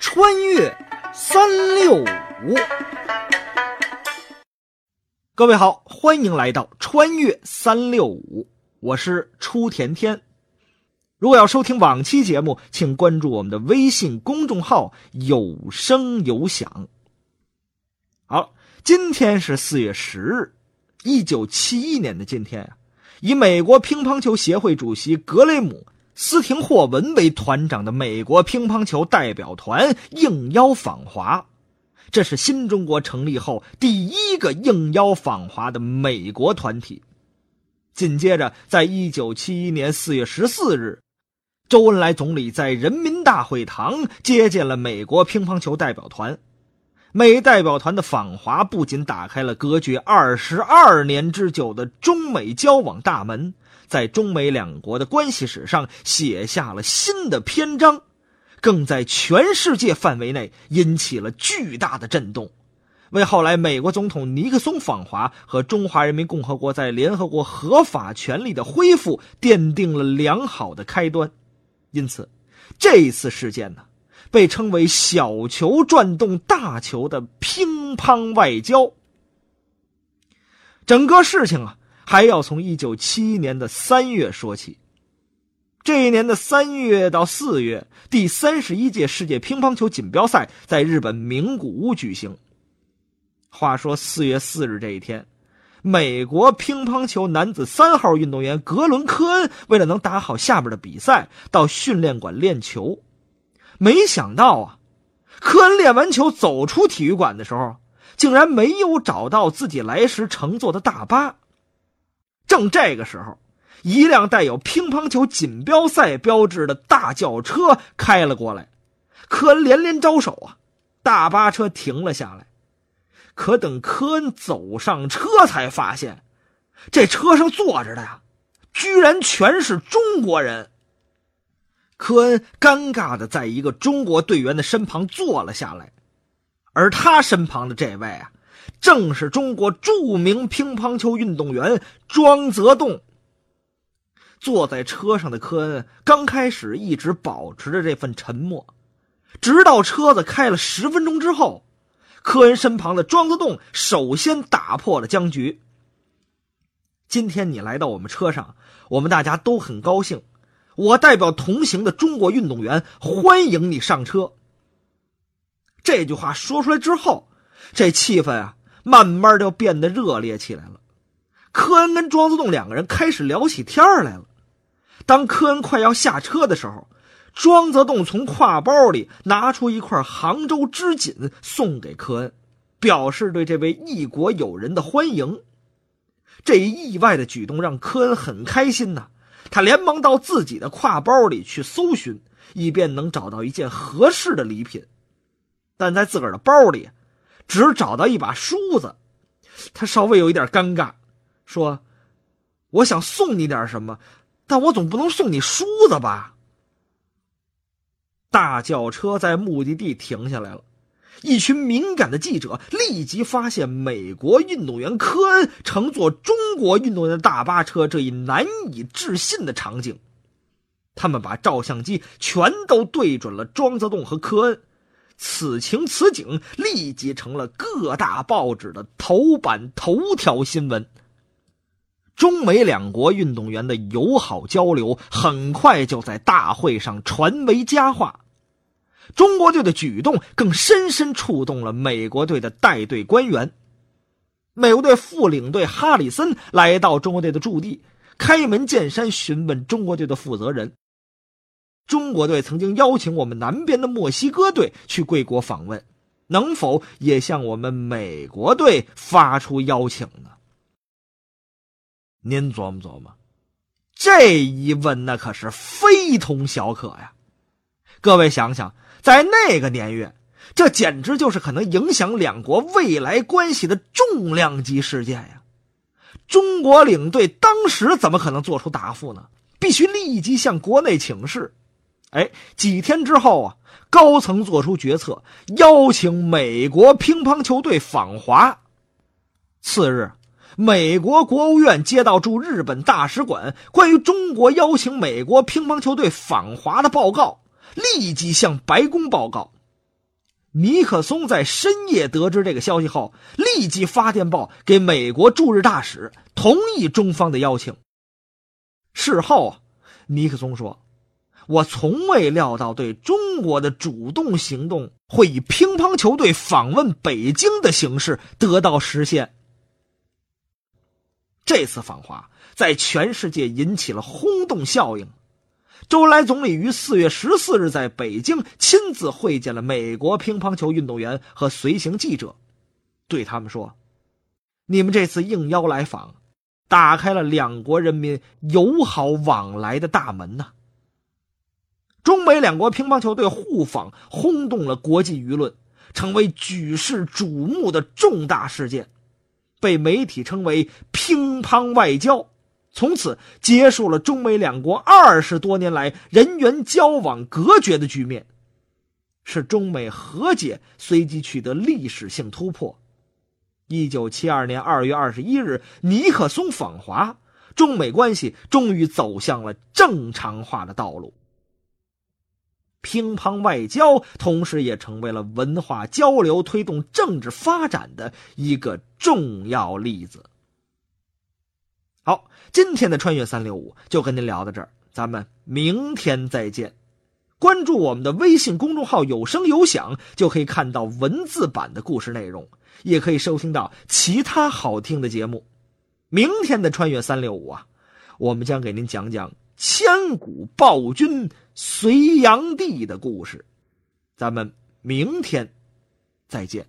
穿越三六五，各位好，欢迎来到穿越三六五，我是初甜甜。如果要收听往期节目，请关注我们的微信公众号“有声有响”。好，今天是四月十日，一九七一年的今天啊，以美国乒乓球协会主席格雷姆。斯廷霍文为团长的美国乒乓球代表团应邀访华，这是新中国成立后第一个应邀访华的美国团体。紧接着，在一九七一年四月十四日，周恩来总理在人民大会堂接见了美国乒乓球代表团。美代表团的访华不仅打开了隔绝二十二年之久的中美交往大门。在中美两国的关系史上写下了新的篇章，更在全世界范围内引起了巨大的震动，为后来美国总统尼克松访华和中华人民共和国在联合国合法权利的恢复奠定了良好的开端。因此，这次事件呢，被称为“小球转动大球”的乒乓外交。整个事情啊。还要从一九七一年的三月说起。这一年的三月到四月，第三十一届世界乒乓球锦标赛在日本名古屋举行。话说四月四日这一天，美国乒乓球男子三号运动员格伦·科恩为了能打好下边的比赛，到训练馆练球。没想到啊，科恩练完球走出体育馆的时候，竟然没有找到自己来时乘坐的大巴。正这个时候，一辆带有乒乓球锦标赛标志的大轿车开了过来，科恩连连招手啊，大巴车停了下来。可等科恩走上车，才发现这车上坐着的呀，居然全是中国人。科恩尴尬的在一个中国队员的身旁坐了下来，而他身旁的这位啊。正是中国著名乒乓球运动员庄则栋。坐在车上的科恩刚开始一直保持着这份沉默，直到车子开了十分钟之后，科恩身旁的庄则栋首先打破了僵局。今天你来到我们车上，我们大家都很高兴。我代表同行的中国运动员欢迎你上车。这句话说出来之后，这气氛啊。慢慢就变得热烈起来了。科恩跟庄则栋两个人开始聊起天来了。当科恩快要下车的时候，庄则栋从挎包里拿出一块杭州织锦送给科恩，表示对这位异国友人的欢迎。这一意外的举动让科恩很开心呐，他连忙到自己的挎包里去搜寻，以便能找到一件合适的礼品。但在自个儿的包里。只找到一把梳子，他稍微有一点尴尬，说：“我想送你点什么，但我总不能送你梳子吧？”大轿车在目的地停下来了，一群敏感的记者立即发现美国运动员科恩乘坐中国运动员的大巴车这一难以置信的场景，他们把照相机全都对准了庄则栋和科恩。此情此景立即成了各大报纸的头版头条新闻。中美两国运动员的友好交流很快就在大会上传为佳话。中国队的举动更深深触动了美国队的带队官员。美国队副领队哈里森来到中国队的驻地，开门见山询问中国队的负责人。中国队曾经邀请我们南边的墨西哥队去贵国访问，能否也向我们美国队发出邀请呢？您琢磨琢磨，这一问那可是非同小可呀！各位想想，在那个年月，这简直就是可能影响两国未来关系的重量级事件呀！中国领队当时怎么可能做出答复呢？必须立即向国内请示。哎，几天之后啊，高层做出决策，邀请美国乒乓球队访华。次日，美国国务院接到驻日本大使馆关于中国邀请美国乒乓球队访华的报告，立即向白宫报告。尼克松在深夜得知这个消息后，立即发电报给美国驻日大使，同意中方的邀请。事后，尼克松说：“我从未料到对中国的主动行动会以乒乓球队访问北京的形式得到实现。”这次访华在全世界引起了轰动效应。周恩来总理于四月十四日在北京亲自会见了美国乒乓球运动员和随行记者，对他们说：“你们这次应邀来访，打开了两国人民友好往来的大门呐。”中美两国乒乓球队互访轰动了国际舆论，成为举世瞩目的重大事件，被媒体称为“乒乓外交”。从此结束了中美两国二十多年来人员交往隔绝的局面，是中美和解随即取得历史性突破。一九七二年二月二十一日，尼克松访华，中美关系终于走向了正常化的道路。乒乓外交同时也成为了文化交流、推动政治发展的一个重要例子。好，今天的穿越三六五就跟您聊到这儿，咱们明天再见。关注我们的微信公众号“有声有响”，就可以看到文字版的故事内容，也可以收听到其他好听的节目。明天的穿越三六五啊，我们将给您讲讲千古暴君隋炀帝的故事。咱们明天再见。